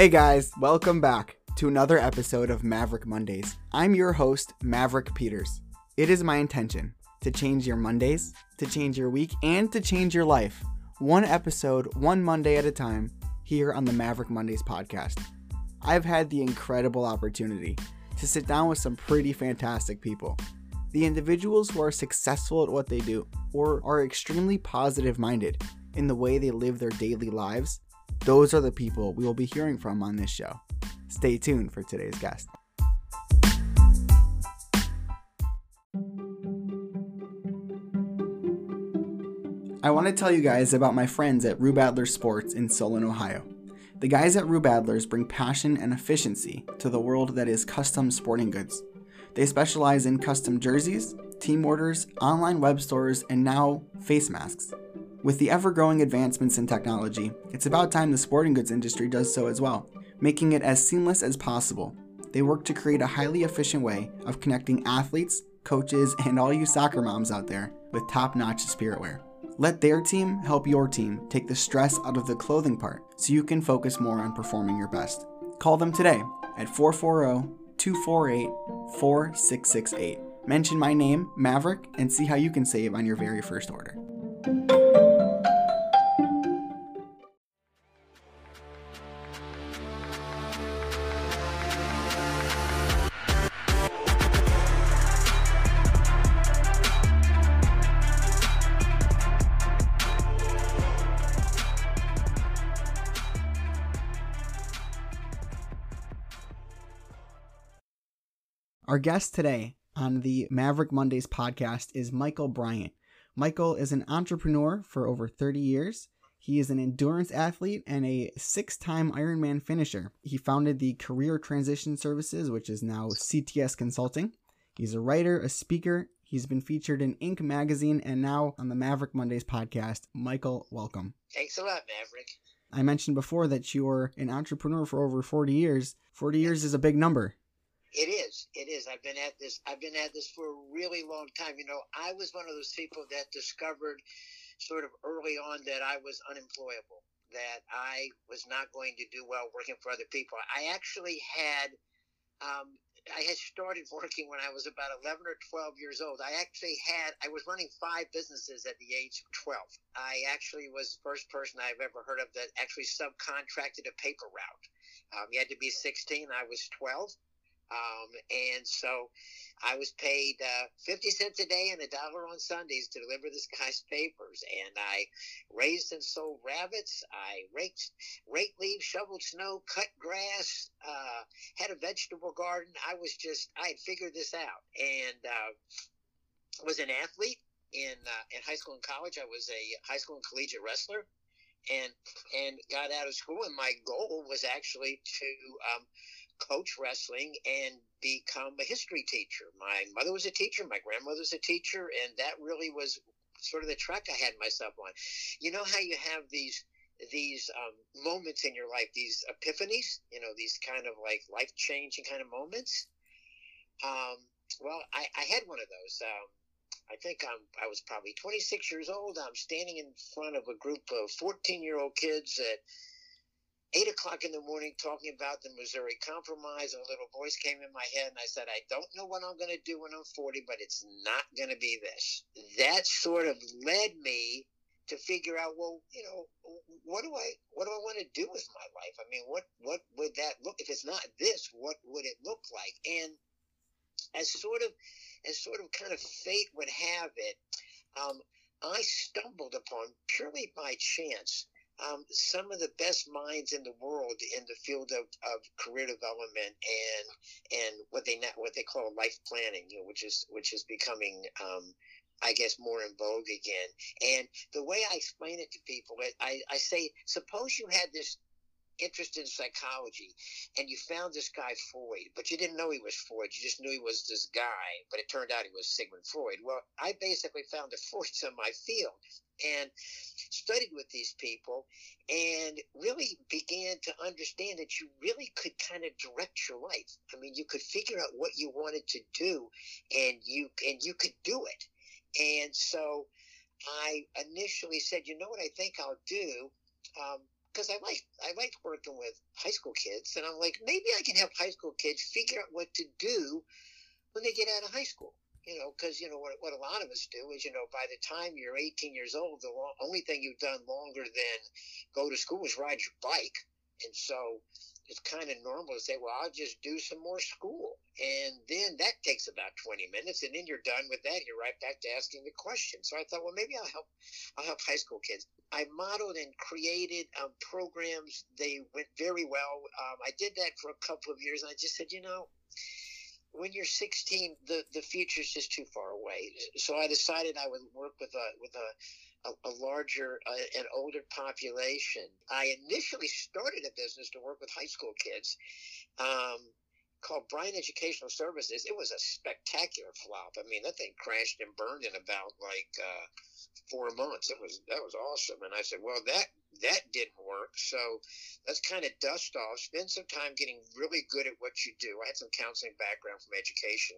Hey guys, welcome back to another episode of Maverick Mondays. I'm your host, Maverick Peters. It is my intention to change your Mondays, to change your week, and to change your life. One episode, one Monday at a time, here on the Maverick Mondays podcast. I've had the incredible opportunity to sit down with some pretty fantastic people. The individuals who are successful at what they do or are extremely positive minded in the way they live their daily lives those are the people we will be hearing from on this show. Stay tuned for today's guest. I want to tell you guys about my friends at Rube Adler Sports in Solon, Ohio. The guys at Rube Adlers bring passion and efficiency to the world that is custom sporting goods. They specialize in custom jerseys, team orders, online web stores, and now face masks. With the ever growing advancements in technology, it's about time the sporting goods industry does so as well, making it as seamless as possible. They work to create a highly efficient way of connecting athletes, coaches, and all you soccer moms out there with top notch spiritwear. Let their team help your team take the stress out of the clothing part so you can focus more on performing your best. Call them today at 440 248 4668. Mention my name, Maverick, and see how you can save on your very first order. Our guest today on the Maverick Mondays podcast is Michael Bryant. Michael is an entrepreneur for over 30 years. He is an endurance athlete and a six time Ironman finisher. He founded the Career Transition Services, which is now CTS Consulting. He's a writer, a speaker. He's been featured in Inc. magazine and now on the Maverick Mondays podcast. Michael, welcome. Thanks a lot, Maverick. I mentioned before that you're an entrepreneur for over 40 years. 40 years is a big number. It is. It is. I've been at this. I've been at this for a really long time. You know, I was one of those people that discovered sort of early on that I was unemployable, that I was not going to do well working for other people. I actually had. Um, I had started working when I was about 11 or 12 years old. I actually had, I was running five businesses at the age of 12. I actually was the first person I've ever heard of that actually subcontracted a paper route. Um, you had to be 16. I was 12. Um, and so I was paid uh, 50 cents a day and a dollar on Sundays to deliver this guy's papers. And I raised and sold rabbits. I raked, raked leaves, shoveled snow, cut grass, uh, had a vegetable garden. I was just, I had figured this out and uh, was an athlete in, uh, in high school and college. I was a high school and collegiate wrestler and, and got out of school. And my goal was actually to, um, coach wrestling and become a history teacher. My mother was a teacher, my grandmother was a teacher, and that really was sort of the track I had myself on. You know how you have these these um, moments in your life, these epiphanies, you know, these kind of like life changing kind of moments. Um, well, I, I, had one of those. Um, I think I'm, I was probably 26 years old. I'm standing in front of a group of 14 year old kids at eight o'clock in the morning talking about the Missouri Compromise, and a little voice came in my head, and I said, I don't know what I'm going to do when I'm 40, but it's not going to be this. That sort of led me to figure out, well, you know, what do I, what do I want to do with my life? I mean, what, what would that look? If it's not this, what would it look like? And as sort of, as sort of kind of fate would have it, um, I stumbled upon purely by chance um, some of the best minds in the world in the field of, of career development and and what they what they call life planning, you know, which is which is becoming um, I guess more in vogue again. And the way I explain it to people, I, I say, suppose you had this interest in psychology and you found this guy Freud, but you didn't know he was Freud. You just knew he was this guy, but it turned out he was Sigmund Freud. Well, I basically found the Freuds in my field and studied with these people and really began to understand that you really could kind of direct your life. I mean, you could figure out what you wanted to do and you and you could do it. And so I initially said, you know what I think I'll do? Um, because I like I like working with high school kids, and I'm like, maybe I can help high school kids figure out what to do when they get out of high school. You know, because you know what, what a lot of us do is, you know, by the time you're 18 years old, the only thing you've done longer than go to school is ride your bike, and so it's kind of normal to say, well, I'll just do some more school. And then that takes about 20 minutes. And then you're done with that. You're right back to asking the question. So I thought, well, maybe I'll help, I'll help high school kids. I modeled and created um, programs. They went very well. Um, I did that for a couple of years. And I just said, you know, when you're 16, the, the future's just too far away. So I decided I would work with a, with a, a, a larger uh, and older population. I initially started a business to work with high school kids um, called Bryan Educational Services. It was a spectacular flop. I mean, that thing crashed and burned in about like uh, four months. It was that was awesome. And I said, well, that that didn't work. So let's kind of dust off, spend some time getting really good at what you do. I had some counseling background from education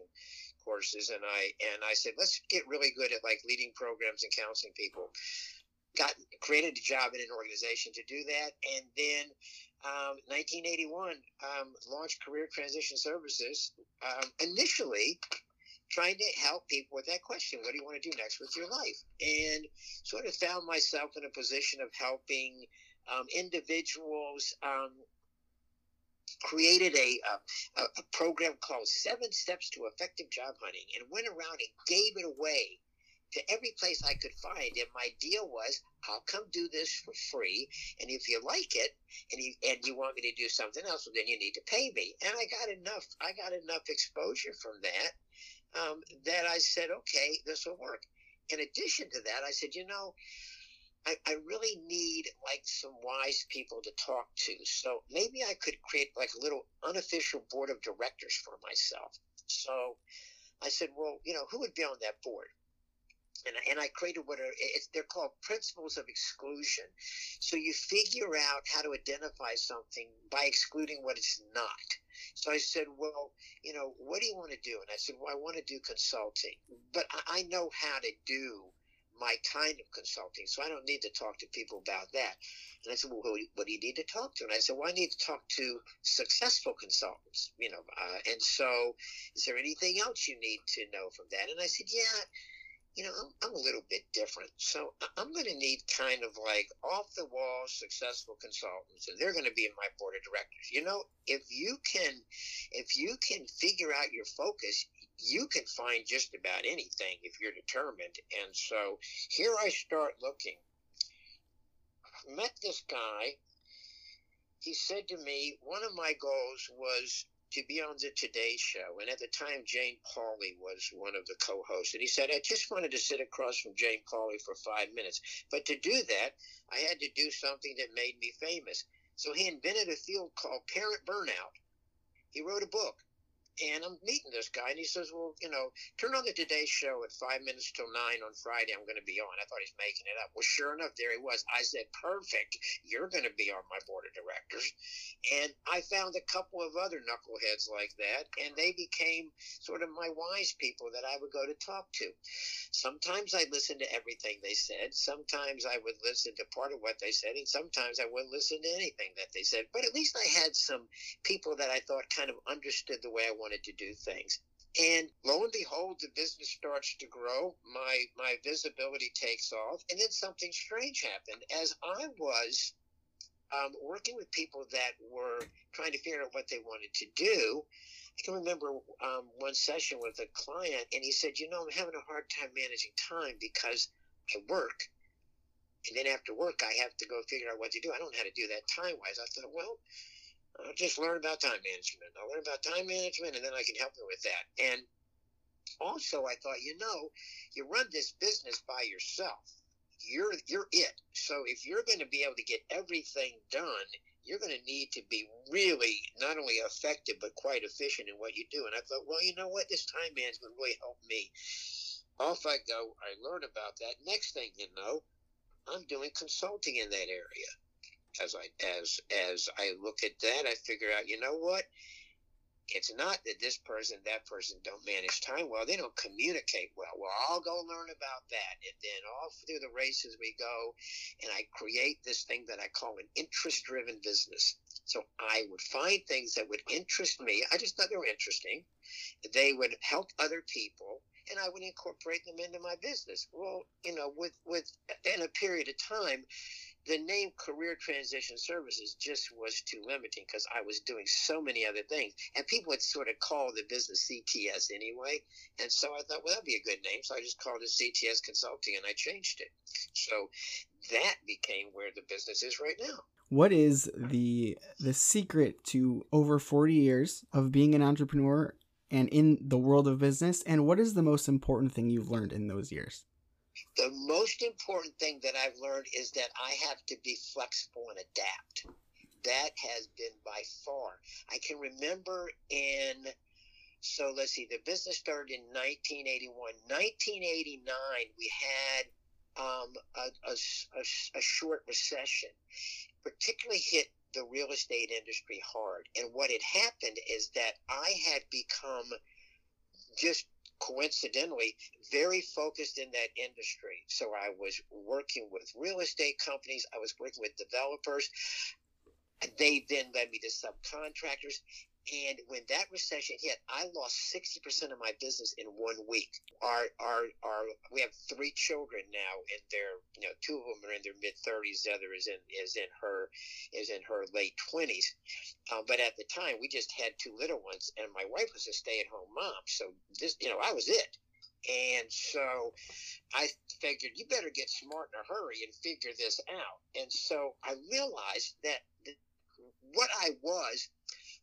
courses and I and I said let's get really good at like leading programs and counseling people. Got created a job in an organization to do that and then um, 1981 um, launched career transition services um, initially trying to help people with that question what do you want to do next with your life? And sort of found myself in a position of helping um, individuals um, created a, a, a program called Seven Steps to Effective Job Hunting and went around and gave it away to every place I could find. And my deal was, I'll come do this for free. And if you like it and you, and you want me to do something else, well, then you need to pay me. And I got enough, I got enough exposure from that um, that I said, okay, this will work. In addition to that, I said, you know, I, I really need like some wise people to talk to. So maybe I could create like a little unofficial board of directors for myself. So I said, well, you know, who would be on that board? And, and I created what are they're called principles of exclusion. So you figure out how to identify something by excluding what it's not. So I said, well, you know, what do you want to do? And I said, well, I want to do consulting, but I, I know how to do my kind of consulting, so I don't need to talk to people about that. And I said, well, what do you need to talk to? And I said, well, I need to talk to successful consultants, you know. Uh, and so, is there anything else you need to know from that? And I said, yeah, you know, I'm, I'm a little bit different. So I'm going to need kind of like off the wall successful consultants, and they're going to be in my board of directors. You know, if you can, if you can figure out your focus, you can find just about anything if you're determined. And so here I start looking. Met this guy. He said to me, one of my goals was to be on the Today Show. And at the time, Jane Pauley was one of the co hosts. And he said, I just wanted to sit across from Jane Pauley for five minutes. But to do that, I had to do something that made me famous. So he invented a field called Parent Burnout. He wrote a book and I'm meeting this guy, and he says, "Well, you know, turn on the Today Show at five minutes till nine on Friday. I'm going to be on." I thought he's making it up. Well, sure enough, there he was. I said, "Perfect. You're going to be on my board of directors." And I found a couple of other knuckleheads like that, and they became sort of my wise people that I would go to talk to. Sometimes I listened to everything they said. Sometimes I would listen to part of what they said, and sometimes I wouldn't listen to anything that they said. But at least I had some people that I thought kind of understood the way I wanted to do things. And lo and behold, the business starts to grow. My my visibility takes off, and then something strange happened. As I was um, working with people that were trying to figure out what they wanted to do, I can remember um, one session with a client, and he said, "You know, I'm having a hard time managing time because I work, and then after work, I have to go figure out what to do. I don't know how to do that time wise." I thought, well I'll just learn about time management. I'll learn about time management, and then I can help you with that. And also, I thought, you know, you run this business by yourself. You're you're it. So if you're going to be able to get everything done, you're going to need to be really not only effective but quite efficient in what you do. And I thought, well, you know what? This time management really helped me. Off I go. I learn about that. Next thing you know, I'm doing consulting in that area as I as as I look at that, I figure out, you know what? it's not that this person, that person don't manage time well. They don't communicate well. Well, I'll go learn about that. And then off through the races we go. And I create this thing that I call an interest driven business. So I would find things that would interest me. I just thought they were interesting. They would help other people and I would incorporate them into my business. Well, you know, with with in a period of time, the name Career Transition Services just was too limiting because I was doing so many other things, and people would sort of call the business CTS anyway. And so I thought, well, that'd be a good name. So I just called it CTS Consulting, and I changed it. So that became where the business is right now. What is the the secret to over 40 years of being an entrepreneur and in the world of business and what is the most important thing you've learned in those years? The most important thing that I've learned is that I have to be flexible and adapt. That has been by far. I can remember in, so let's see, the business started in 1981. 1989, we had um, a, a, a, a short recession, particularly hit the real estate industry hard. And what had happened is that I had become just coincidentally very focused in that industry. So I was working with real estate companies, I was working with developers. They then led me to subcontractors. And when that recession hit, I lost 60% of my business in one week. Our, our, our, we have three children now and they're, you know, two of them are in their mid thirties. The other is in, is in her, is in her late twenties. Um, but at the time we just had two little ones and my wife was a stay at home mom. So this, you know, I was it. And so I figured you better get smart in a hurry and figure this out. And so I realized that the, what I was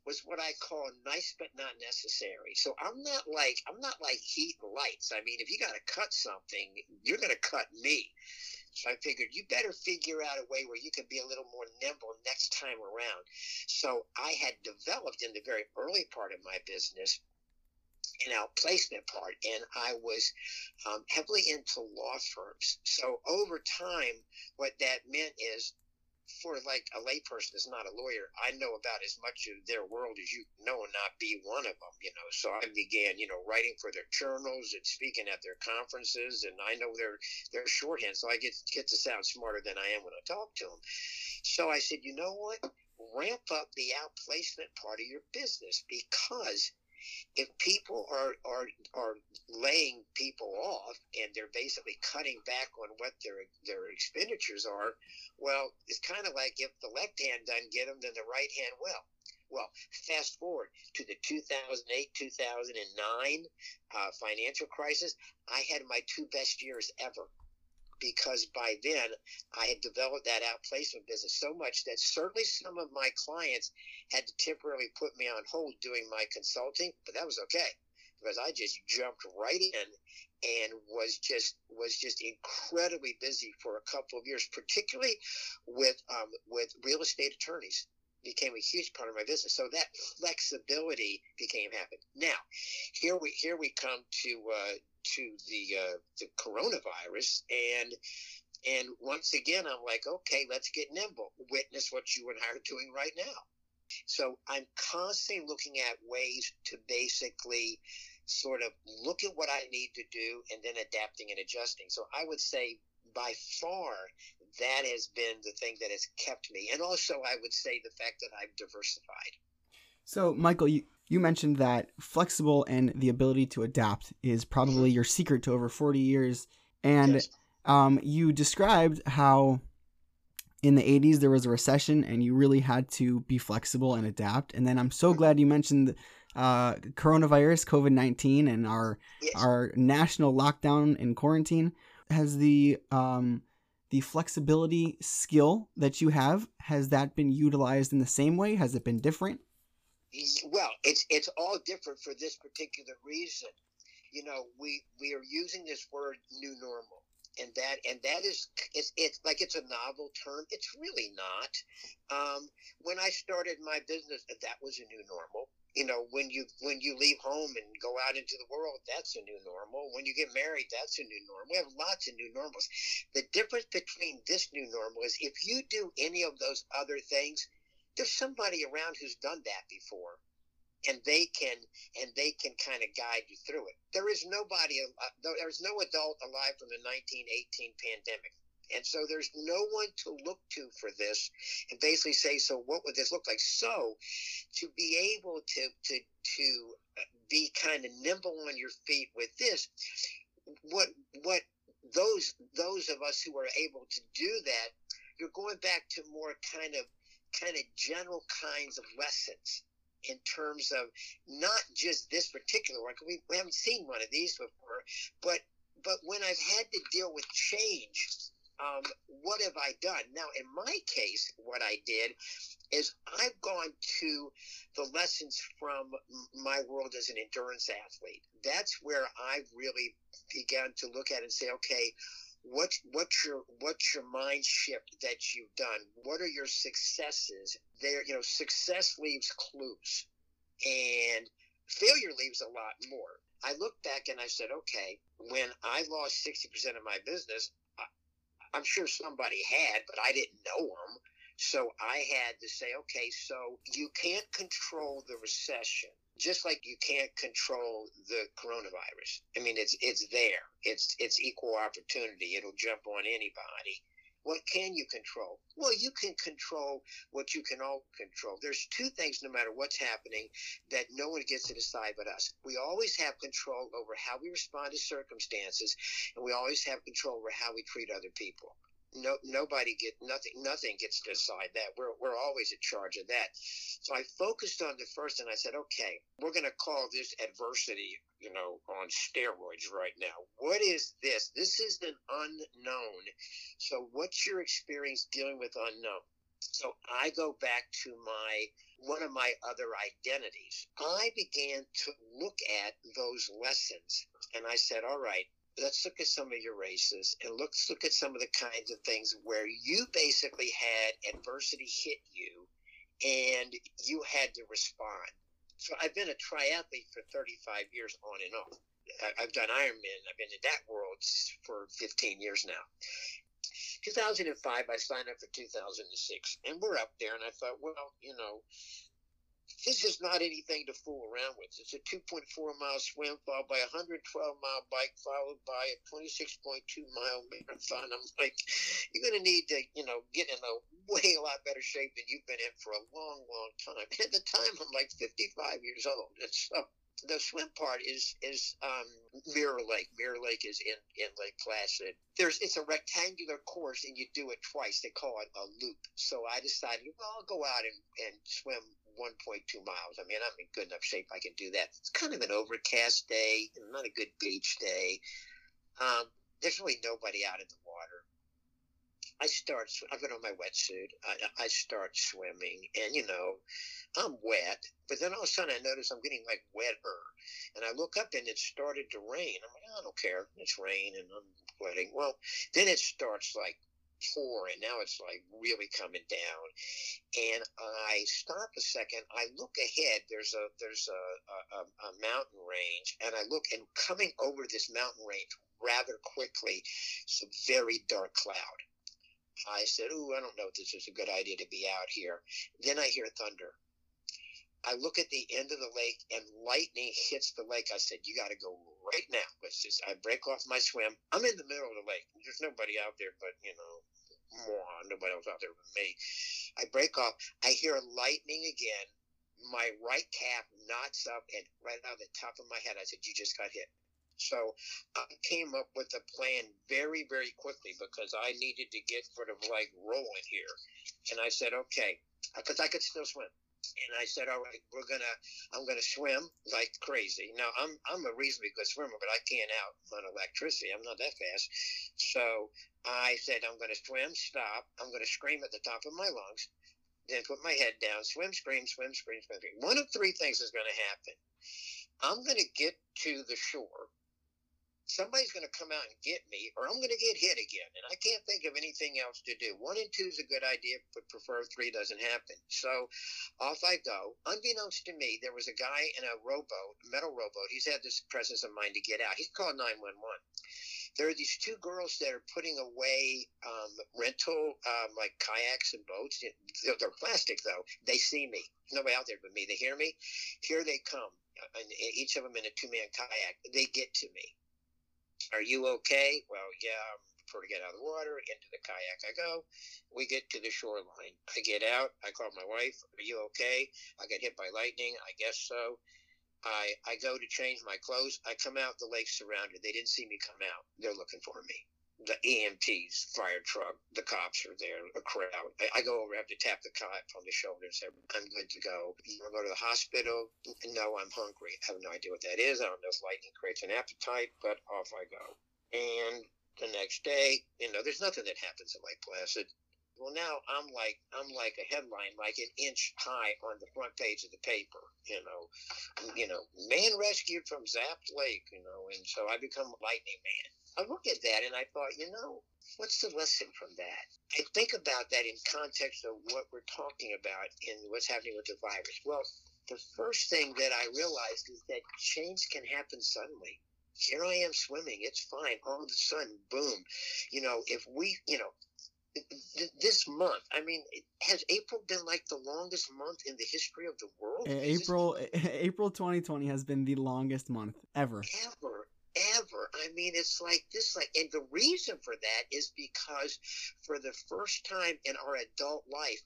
was what I call nice but not necessary. So I'm not like I'm not like heat and lights. I mean, if you got to cut something, you're going to cut me. So I figured you better figure out a way where you can be a little more nimble next time around. So I had developed in the very early part of my business an outplacement part, and I was um, heavily into law firms. So over time, what that meant is for like a layperson that's not a lawyer, I know about as much of their world as you know and not be one of them, you know. So I began, you know, writing for their journals and speaking at their conferences, and I know their their shorthand, so I get get to sound smarter than I am when I talk to them. So I said, you know what? Ramp up the outplacement part of your business because if people are, are are laying people off and they're basically cutting back on what their their expenditures are, well, it's kind of like if the left hand doesn't get them, then the right hand will. Well, fast forward to the 2008 2009 uh, financial crisis, I had my two best years ever because by then I had developed that outplacement business so much that certainly some of my clients had to temporarily put me on hold doing my consulting, but that was okay because I just jumped right in and was just was just incredibly busy for a couple of years, particularly with um, with real estate attorneys became a huge part of my business. So that flexibility became habit. Now, here we here we come to uh, to the uh, the coronavirus, and and once again, I'm like, okay, let's get nimble. Witness what you and I are doing right now. So I'm constantly looking at ways to basically sort of look at what I need to do and then adapting and adjusting. So I would say by far that has been the thing that has kept me. And also I would say the fact that I've diversified. So Michael, you, you mentioned that flexible and the ability to adapt is probably your secret to over 40 years. And yes. um, you described how in the 80s there was a recession and you really had to be flexible and adapt. And then I'm so glad you mentioned uh, coronavirus, COVID 19, and our, yes. our national lockdown and quarantine. Has the um, the flexibility skill that you have has that been utilized in the same way? Has it been different? well, it's it's all different for this particular reason. You know, we we are using this word new normal, and that and that is it's it's like it's a novel term. It's really not. Um, when I started my business, that was a new normal. You know, when you when you leave home and go out into the world, that's a new normal. When you get married, that's a new normal. We have lots of new normals. The difference between this new normal is if you do any of those other things, there's somebody around who's done that before. and they can and they can kind of guide you through it. There is nobody, uh, there's no adult alive from the 1918 pandemic. And so there's no one to look to for this and basically say, so what would this look like? So to be able to, to, to be kind of nimble on your feet with this, what, what those, those of us who are able to do that, you're going back to more kind of, kind of general kinds of lessons in terms of not just this particular one. We, we haven't seen one of these before, but but when I've had to deal with change um, what have I done? Now, in my case, what I did is I've gone to the lessons from my world as an endurance athlete. That's where I really began to look at and say, okay, what what's your what's your mind shift that you've done? What are your successes? There, you know, success leaves clues, and failure leaves a lot more. I looked back and I said, okay, when I lost 60% of my business, I'm sure somebody had, but I didn't know them. So I had to say, okay, so you can't control the recession, just like you can't control the coronavirus. I mean, it's it's there. It's it's equal opportunity. It'll jump on anybody. What can you control? Well, you can control what you can all control. There's two things, no matter what's happening, that no one gets to decide but us. We always have control over how we respond to circumstances, and we always have control over how we treat other people no nobody get nothing nothing gets to decide that. We're, we're always in charge of that. So i focused on the first and i said okay we're going to call this adversity you know on steroids right now. What is this? This is an unknown. So what's your experience dealing with unknown? So i go back to my one of my other identities. I began to look at those lessons and i said all right let's look at some of your races and let's look at some of the kinds of things where you basically had adversity hit you and you had to respond. So I've been a triathlete for 35 years on and off. I've done Ironman. I've been in that world for 15 years now. 2005, I signed up for 2006, and we're up there. And I thought, well, you know, this is not anything to fool around with. It's a 2.4 mile swim followed by a 112 mile bike followed by a 26.2 mile marathon. I'm like, you're going to need to, you know, get in a way a lot better shape than you've been in for a long, long time. At the time, I'm like 55 years old. And so the swim part is is um, Mirror Lake. Mirror Lake is in, in Lake Placid. There's it's a rectangular course and you do it twice. They call it a loop. So I decided, well, I'll go out and, and swim 1.2 miles. I mean, I'm in good enough shape I can do that. It's kind of an overcast day, not a good beach day. Um, there's really nobody out in the water. I start. I put on my wetsuit. I, I start swimming, and you know, I'm wet. But then all of a sudden, I notice I'm getting like wetter, and I look up and it started to rain. I'm like, oh, I don't care. It's rain, and I'm wetting. Well, then it starts like four, and now it's like really coming down. And I stop a second. I look ahead. There's a there's a, a, a mountain range, and I look and coming over this mountain range rather quickly, it's a very dark cloud. I said, "Ooh, I don't know if this is a good idea to be out here." Then I hear thunder. I look at the end of the lake and lightning hits the lake. I said, You got to go right now. Let's just, I break off my swim. I'm in the middle of the lake. There's nobody out there but, you know. Nobody else out there but me. I break off. I hear lightning again. My right calf knots up and right out of the top of my head, I said, You just got hit. So I came up with a plan very, very quickly because I needed to get sort of like rolling here. And I said, Okay, because I could still swim and I said, "All right, we're gonna, I'm gonna swim like crazy." Now I'm I'm a reasonably good swimmer, but I can't out on electricity. I'm not that fast. So I said, "I'm gonna swim, stop. I'm gonna scream at the top of my lungs, then put my head down, swim, scream, swim, scream, swim, scream. One of three things is gonna happen. I'm gonna get to the shore." Somebody's going to come out and get me, or I'm going to get hit again. And I can't think of anything else to do. One and two is a good idea, but prefer three doesn't happen. So off I go. Unbeknownst to me, there was a guy in a rowboat, metal rowboat. He's had this presence of mind to get out. He's called 911. there are these two girls that are putting away um, rental um, like kayaks and boats. They're, they're, plastic though. They see me. Nobody out there but me. They hear me. Here they come. And each of them in a two-man kayak. They get to me. Are you okay? Well, yeah. Um, I'm prefer to get out of the water. Into the kayak I go. We get to the shoreline. I get out. I call my wife. Are you okay? I get hit by lightning. I guess so. I I go to change my clothes. I come out. The lake's surrounded. They didn't see me come out. They're looking for me. The EMTs, fire truck, the cops are there, a crowd. I, I go over, I have to tap the cop on the shoulder and say, I'm good to go. You want to go to the hospital? No, I'm hungry. I have no idea what that is. I don't know if lightning creates an appetite, but off I go. And the next day, you know, there's nothing that happens in Lake Placid. Well, now I'm like I'm like a headline, like an inch high on the front page of the paper. You know, you know, man rescued from Zapped Lake. You know, and so I become Lightning Man. I look at that and I thought, you know, what's the lesson from that? I think about that in context of what we're talking about in what's happening with the virus. Well, the first thing that I realized is that change can happen suddenly here I am swimming. It's fine. All of a sudden, boom. You know, if we, you know, this month. I mean, has April been like the longest month in the history of the world? April April 2020 has been the longest month ever. Ever, ever. I mean, it's like this like and the reason for that is because for the first time in our adult life,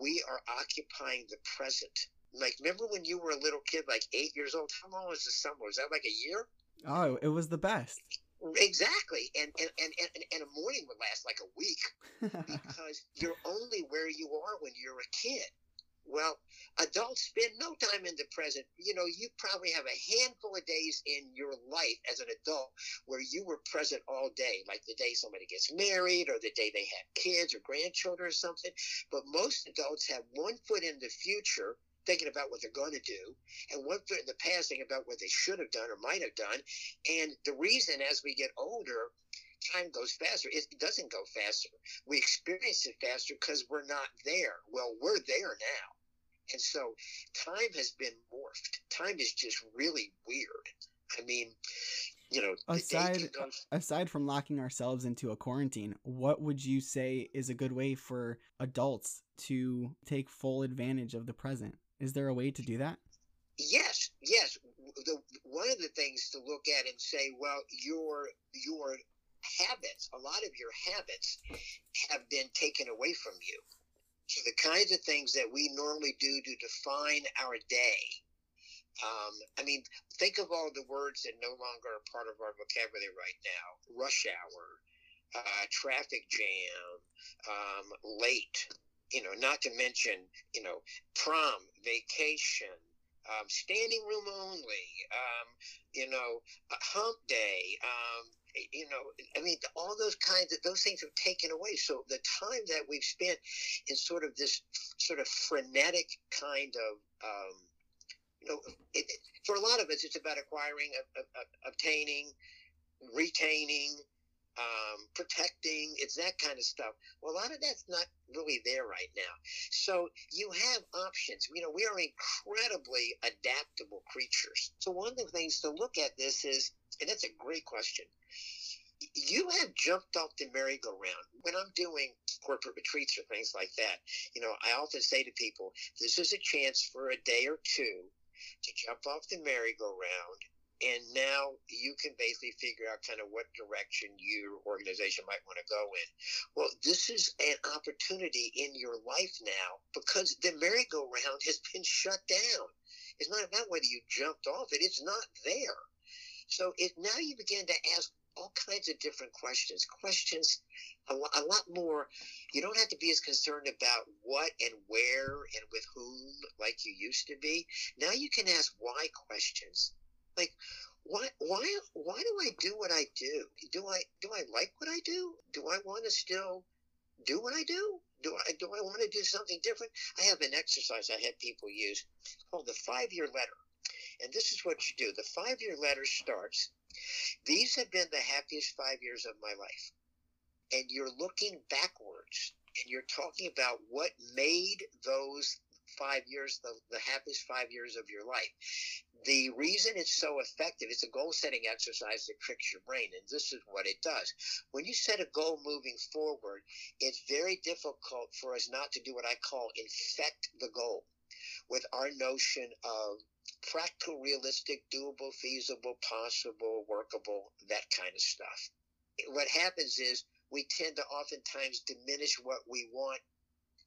we are occupying the present. Like remember when you were a little kid like 8 years old? How long was the summer? Was that like a year? Oh, it was the best. Exactly, and and, and, and, and a morning would last like a week because you're only where you are when you're a kid. Well, adults spend no time in the present. You know, you probably have a handful of days in your life as an adult where you were present all day, like the day somebody gets married or the day they have kids or grandchildren or something. But most adults have one foot in the future thinking about what they're going to do, and one foot in the past thinking about what they should have done or might have done. And the reason as we get older, time goes faster. It doesn't go faster. We experience it faster because we're not there. Well, we're there now. And so time has been morphed. Time is just really weird. I mean, you know, aside go... aside from locking ourselves into a quarantine, what would you say is a good way for adults to take full advantage of the present? Is there a way to do that? Yes, yes. The, one of the things to look at and say, well, your your habits, a lot of your habits have been taken away from you. So the kinds of things that we normally do to define our day. Um, I mean, think of all the words that no longer are part of our vocabulary right now: rush hour, uh, traffic jam, um, late, you know, not to mention, you know, prom, vacation, um, standing room only, um, you know, hump day, um, you know, I mean, all those kinds of those things have taken away. So the time that we've spent in sort of this sort of frenetic kind of, um, you know, it, for a lot of us, it's about acquiring, obtaining, retaining, um, protecting. It's that kind of stuff. Well, a lot of that's not really there right now. So you have options. You know, we are incredibly adaptable creatures. So one of the things to look at this is, and that's a great question. You have jumped off the merry-go-round. When I'm doing corporate retreats or things like that, you know, I often say to people, this is a chance for a day or two to jump off the merry-go-round and now you can basically figure out kind of what direction your organization might want to go in. Well, this is an opportunity in your life now because the merry-go-round has been shut down. It's not about whether you jumped off it; it's not there. So now you begin to ask all kinds of different questions. Questions a, a lot more. You don't have to be as concerned about what and where and with whom like you used to be. Now you can ask why questions like why why why do I do what I do? Do I do I like what I do? Do I want to still do what I do? Do I do I want to do something different? I have an exercise I had people use called the five year letter. And this is what you do. The five year letter starts. These have been the happiest five years of my life. And you're looking backwards and you're talking about what made those five years, the, the happiest five years of your life. The reason it's so effective, it's a goal setting exercise that tricks your brain. And this is what it does. When you set a goal moving forward, it's very difficult for us not to do what I call infect the goal with our notion of practical, realistic, doable, feasible, possible, workable, that kind of stuff. What happens is we tend to oftentimes diminish what we want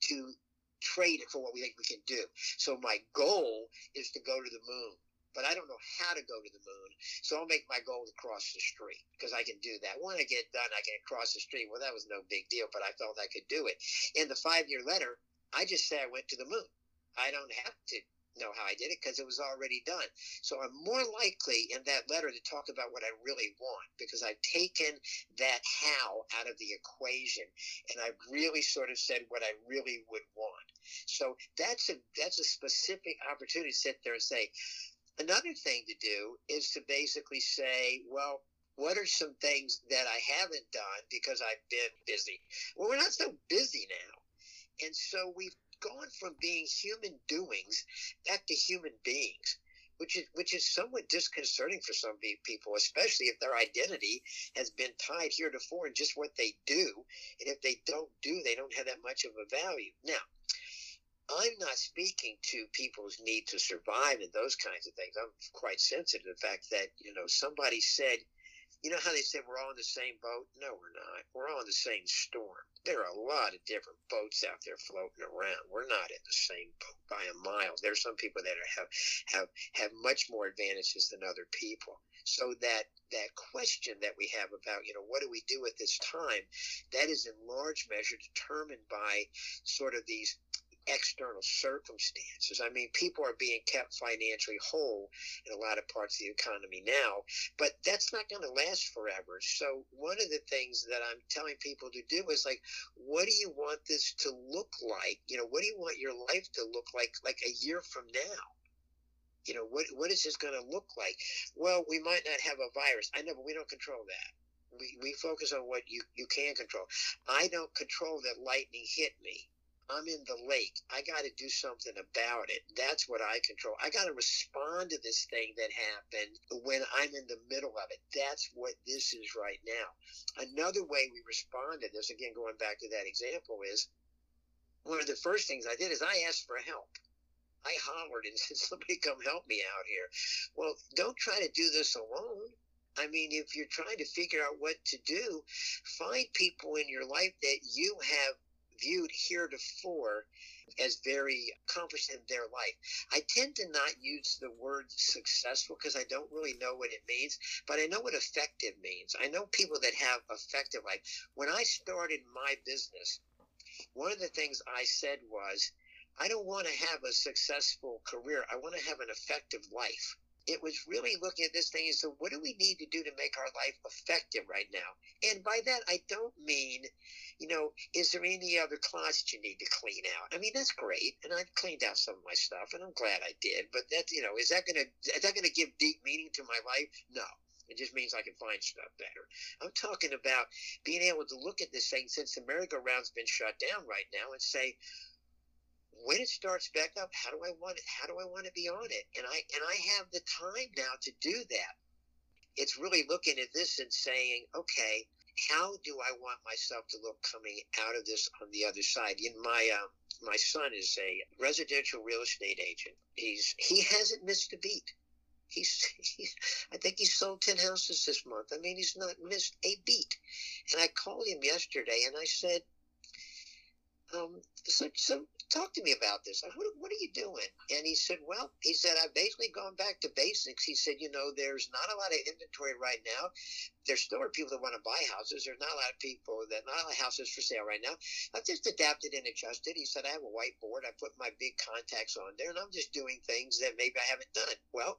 to trade it for what we think we can do. So my goal is to go to the moon but I don't know how to go to the moon. So I'll make my goal to cross the street because I can do that. When I get done, I can cross the street. Well, that was no big deal, but I felt I could do it. In the five year letter, I just say I went to the moon. I don't have to know how I did it because it was already done. So I'm more likely in that letter to talk about what I really want because I've taken that how out of the equation and I've really sort of said what I really would want. So that's a that's a specific opportunity to sit there and say, Another thing to do is to basically say, well, what are some things that I haven't done because I've been busy? Well, we're not so busy now. And so we've gone from being human doings back to human beings. Which is, which is somewhat disconcerting for some people, especially if their identity has been tied heretofore in just what they do. And if they don't do, they don't have that much of a value. Now, I'm not speaking to people's need to survive and those kinds of things. I'm quite sensitive to the fact that, you know, somebody said, you know how they said we're all in the same boat? No, we're not. We're all in the same storm. There are a lot of different boats out there floating around. We're not in the same boat by a mile. There are some people that are, have have have much more advantages than other people. So that that question that we have about, you know, what do we do at this time, that is in large measure determined by sort of these external circumstances. I mean, people are being kept financially whole in a lot of parts of the economy now, but that's not going to last forever. So, one of the things that I'm telling people to do is like, what do you want this to look like? You know, what do you want your life to look like, like a year from now? You know, what what is this going to look like? Well, we might not have a virus. I know, but we don't control that. We, we focus on what you, you can control. I don't control that lightning hit me I'm in the lake. I got to do something about it. That's what I control. I got to respond to this thing that happened when I'm in the middle of it. That's what this is right now. Another way we respond to this, again, going back to that example, is one of the first things I did is I asked for help. I hollered and said, somebody come help me out here. Well, don't try to do this alone. I mean, if you're trying to figure out what to do, find people in your life that you have viewed heretofore as very accomplished in their life. I tend to not use the word successful because I don't really know what it means, but I know what effective means. I know people that have effective life. When I started my business, one of the things I said was, I don't want to have a successful career. I want to have an effective life. It was really looking at this thing and so what do we need to do to make our life effective right now? And by that, I don't mean you know, is there any other closet you need to clean out? I mean, that's great, and I've cleaned out some of my stuff, and I'm glad I did. But that, you know, is that gonna is that gonna give deep meaning to my life? No. It just means I can find stuff better. I'm talking about being able to look at this thing since the merry-go-round's been shut down right now and say, when it starts back up, how do I want it? How do I want to be on it? And I and I have the time now to do that. It's really looking at this and saying, okay, how do I want myself to look coming out of this on the other side? In my uh, my son is a residential real estate agent. He's he hasn't missed a beat. He's, he's I think he sold ten houses this month. I mean, he's not missed a beat. And I called him yesterday and I said, um, so, so talk to me about this. What, what are you doing? And he said, well, he said, I've basically gone back to basics. He said, you know, there's not a lot of inventory right now. There still are people that want to buy houses. There's not a lot of people that, not a lot of houses for sale right now. I've just adapted and adjusted. He said, I have a whiteboard. I put my big contacts on there and I'm just doing things that maybe I haven't done. Well,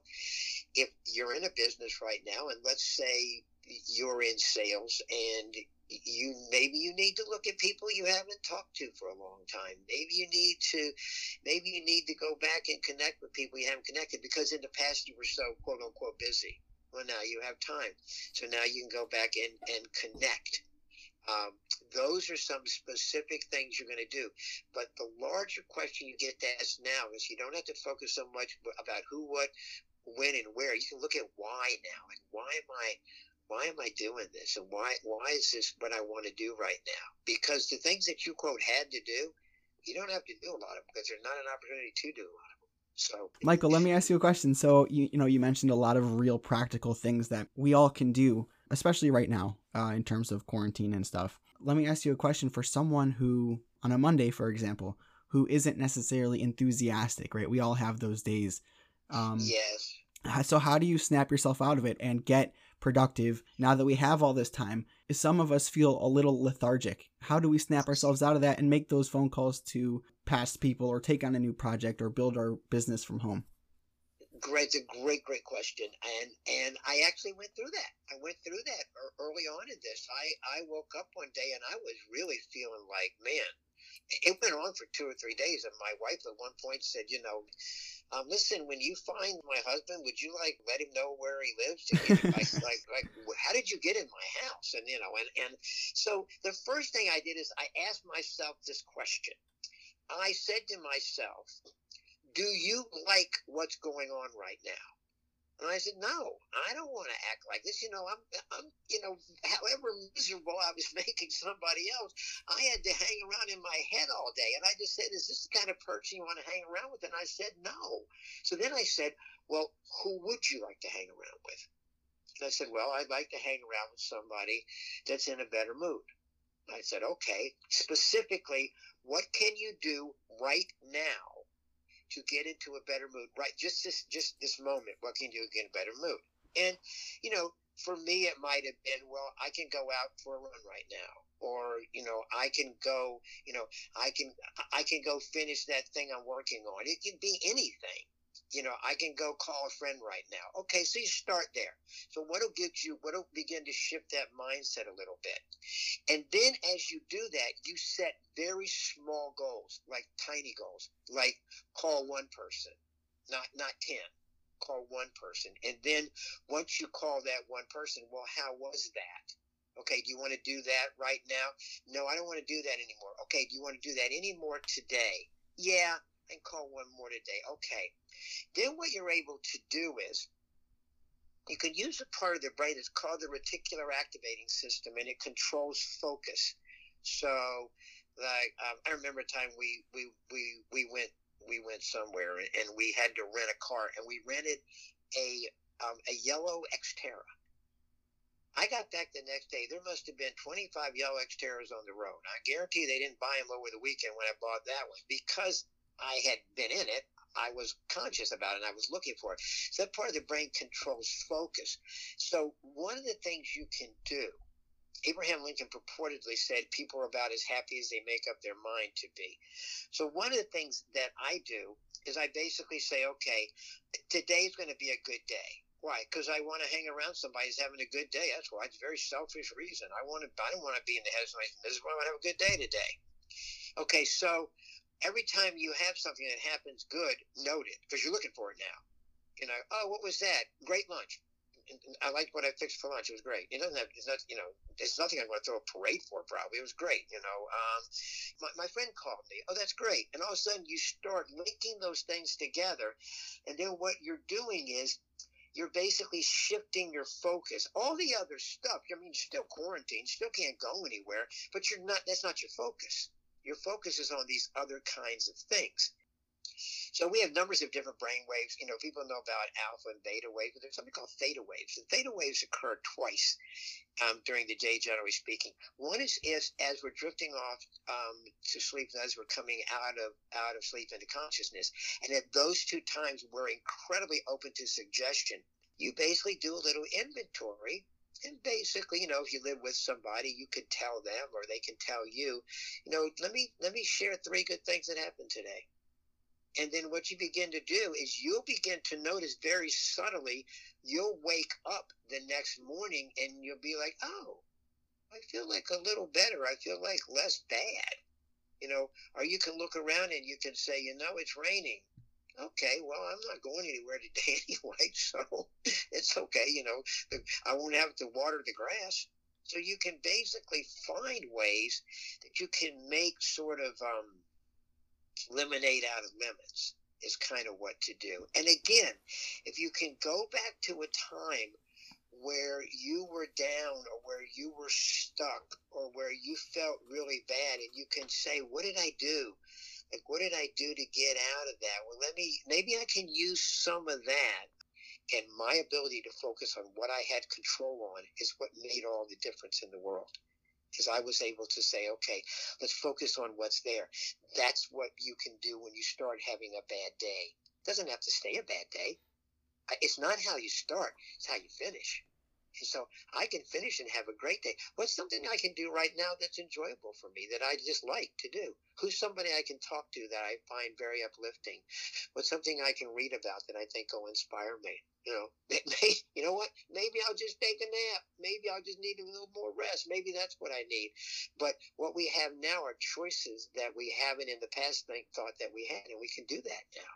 if you're in a business right now and let's say you're in sales and you maybe you need to look at people you haven't talked to for a long time maybe you need to maybe you need to go back and connect with people you haven't connected because in the past you were so quote unquote busy well now you have time so now you can go back and and connect um, those are some specific things you're going to do. But the larger question you get to ask now is you don't have to focus so much about who, what, when and where. You can look at why now. Like, why am I, why am I doing this? And why, why is this what I want to do right now? Because the things that you quote had to do, you don't have to do a lot of them because there's not an opportunity to do a lot of them. So, Michael, let me ask you a question. So, you, you know, you mentioned a lot of real practical things that we all can do, especially right now, uh, in terms of quarantine and stuff. Let me ask you a question for someone who, on a Monday, for example, who isn't necessarily enthusiastic, right? We all have those days. Um, yes. So, how do you snap yourself out of it and get productive now that we have all this time? Some of us feel a little lethargic? How do we snap ourselves out of that and make those phone calls to past people or take on a new project or build our business from home? Great, a great, great question, and and I actually went through that. I went through that early on in this. I I woke up one day and I was really feeling like, man, it went on for two or three days, and my wife at one point said, you know, um, listen, when you find my husband, would you like let him know where he lives? Like, like, like, how did you get in my house? And you know, and and so the first thing I did is I asked myself this question. I said to myself, "Do you like what's going on right now?" And I said, no, I don't want to act like this. You know, I'm, I'm, you know, however miserable I was making somebody else, I had to hang around in my head all day. And I just said, is this the kind of person you want to hang around with? And I said, no. So then I said, well, who would you like to hang around with? And I said, well, I'd like to hang around with somebody that's in a better mood. I said, okay, specifically, what can you do right now to get into a better mood right? Just this just this moment what can you do to get a better mood? And you know for me it might have been well i can go out for a run right now. Or you know i can go you know i can i can go finish that thing i'm working on. It can be anything you know, I can go call a friend right now. Okay, so you start there. So what'll get you, what'll begin to shift that mindset a little bit. And then as you do that, you set very small goals, like tiny goals, like call one person, not, not 10 call one person. And then once you call that one person, well, how was that? Okay, do you want to do that right now? No, I don't want to do that anymore. Okay, do you want to do that anymore today? Yeah, and call one more today. Okay. Then what you're able to do is you can use a part of the brain that's called the reticular activating system, and it controls focus. So, like um, I remember a time we we we we went we went somewhere and we had to rent a car, and we rented a um, a yellow Xterra. I got back the next day. There must have been 25 yellow Xterras on the road. I guarantee they didn't buy them over the weekend when I bought that one because I had been in it, I was conscious about it and I was looking for it. So that part of the brain controls focus. So one of the things you can do, Abraham Lincoln purportedly said people are about as happy as they make up their mind to be. So one of the things that I do is I basically say, okay, today's going to be a good day. Why? Because I want to hang around somebody who's having a good day. That's why. It's a very selfish reason. I want to. I don't want to be in the head of somebody's miserable. I want to have a good day today. Okay, so every time you have something that happens good, note it because you're looking for it now. You know, oh, what was that? Great lunch. I liked what I fixed for lunch. It was great. It doesn't have, it's not, you know, there's nothing I'm going to throw a parade for. Probably it was great. You know, um, my, my friend called me. Oh, that's great. And all of a sudden you start linking those things together, and then what you're doing is you're basically shifting your focus. All the other stuff, I mean, you're still quarantined, still can't go anywhere, but you're not. That's not your focus. Your focus is on these other kinds of things. So we have numbers of different brain waves. You know, people know about alpha and beta waves, but there's something called theta waves. And theta waves occur twice um, during the day, generally speaking. One is, is as we're drifting off um, to sleep, and as we're coming out of out of sleep into consciousness, and at those two times, we're incredibly open to suggestion. You basically do a little inventory and basically, you know, if you live with somebody, you can tell them or they can tell you, you know, let me let me share three good things that happened today. And then what you begin to do is you'll begin to notice very subtly, you'll wake up the next morning and you'll be like, oh, I feel like a little better. I feel like less bad. You know, or you can look around and you can say, you know, it's raining okay, well, I'm not going anywhere today anyway, so it's okay. You know, I won't have to water the grass. So you can basically find ways that you can make sort of um, lemonade out of lemons. is kind of what to do. And again, if you can go back to a time where you were down or where you were stuck or where you felt really bad and you can say, What did I do? Like, what did I do to get out of that? Well, let me, maybe I can use some of that. And my ability to focus on what I had control on is what made all the difference in the world. Because I was able to say, okay, let's focus on what's there. That's what you can do when you start having a bad day. It doesn't have to stay a bad day. It's not how you start, it's how you finish. So I can finish and have a great day. What's something I can do right now that's enjoyable for me that I just like to do? Who's somebody I can talk to that I find very uplifting? What's something I can read about that I think will inspire me? You know, may, you know what? Maybe I'll just take a nap. Maybe I'll just need a little more rest. Maybe that's what I need. But what we have now are choices that we haven't in the past think, thought that we had, and we can do that now.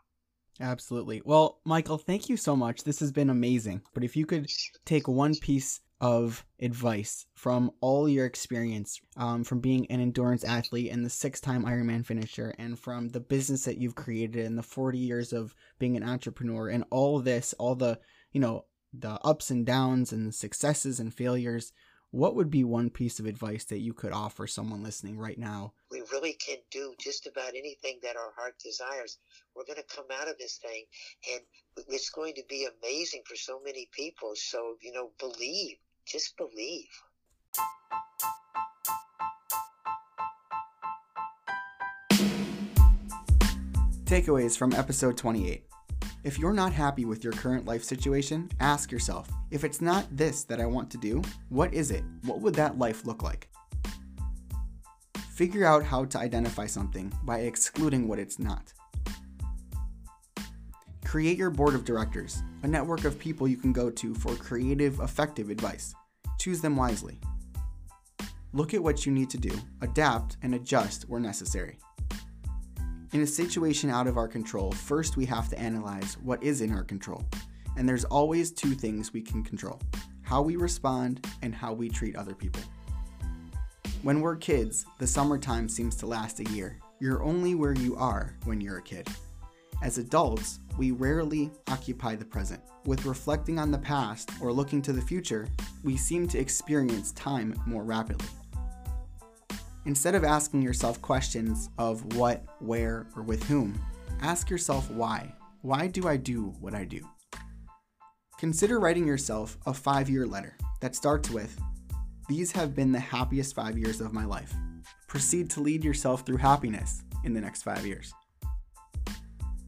Absolutely. Well, Michael, thank you so much. This has been amazing. But if you could take one piece of advice from all your experience um, from being an endurance athlete and the six time Ironman finisher, and from the business that you've created and the 40 years of being an entrepreneur, and all this, all the, you know, the ups and downs and the successes and failures, what would be one piece of advice that you could offer someone listening right now? Really can do just about anything that our heart desires. We're going to come out of this thing, and it's going to be amazing for so many people. So, you know, believe, just believe. Takeaways from episode 28. If you're not happy with your current life situation, ask yourself if it's not this that I want to do, what is it? What would that life look like? Figure out how to identify something by excluding what it's not. Create your board of directors, a network of people you can go to for creative, effective advice. Choose them wisely. Look at what you need to do, adapt, and adjust where necessary. In a situation out of our control, first we have to analyze what is in our control. And there's always two things we can control how we respond and how we treat other people. When we're kids, the summertime seems to last a year. You're only where you are when you're a kid. As adults, we rarely occupy the present. With reflecting on the past or looking to the future, we seem to experience time more rapidly. Instead of asking yourself questions of what, where, or with whom, ask yourself why. Why do I do what I do? Consider writing yourself a five year letter that starts with These have been the happiest five years of my life. Proceed to lead yourself through happiness in the next five years.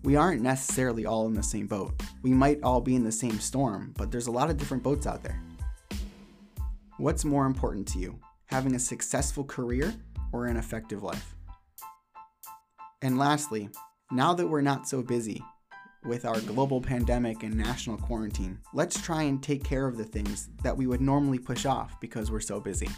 We aren't necessarily all in the same boat. We might all be in the same storm, but there's a lot of different boats out there. What's more important to you, having a successful career or an effective life. And lastly, now that we're not so busy with our global pandemic and national quarantine, let's try and take care of the things that we would normally push off because we're so busy.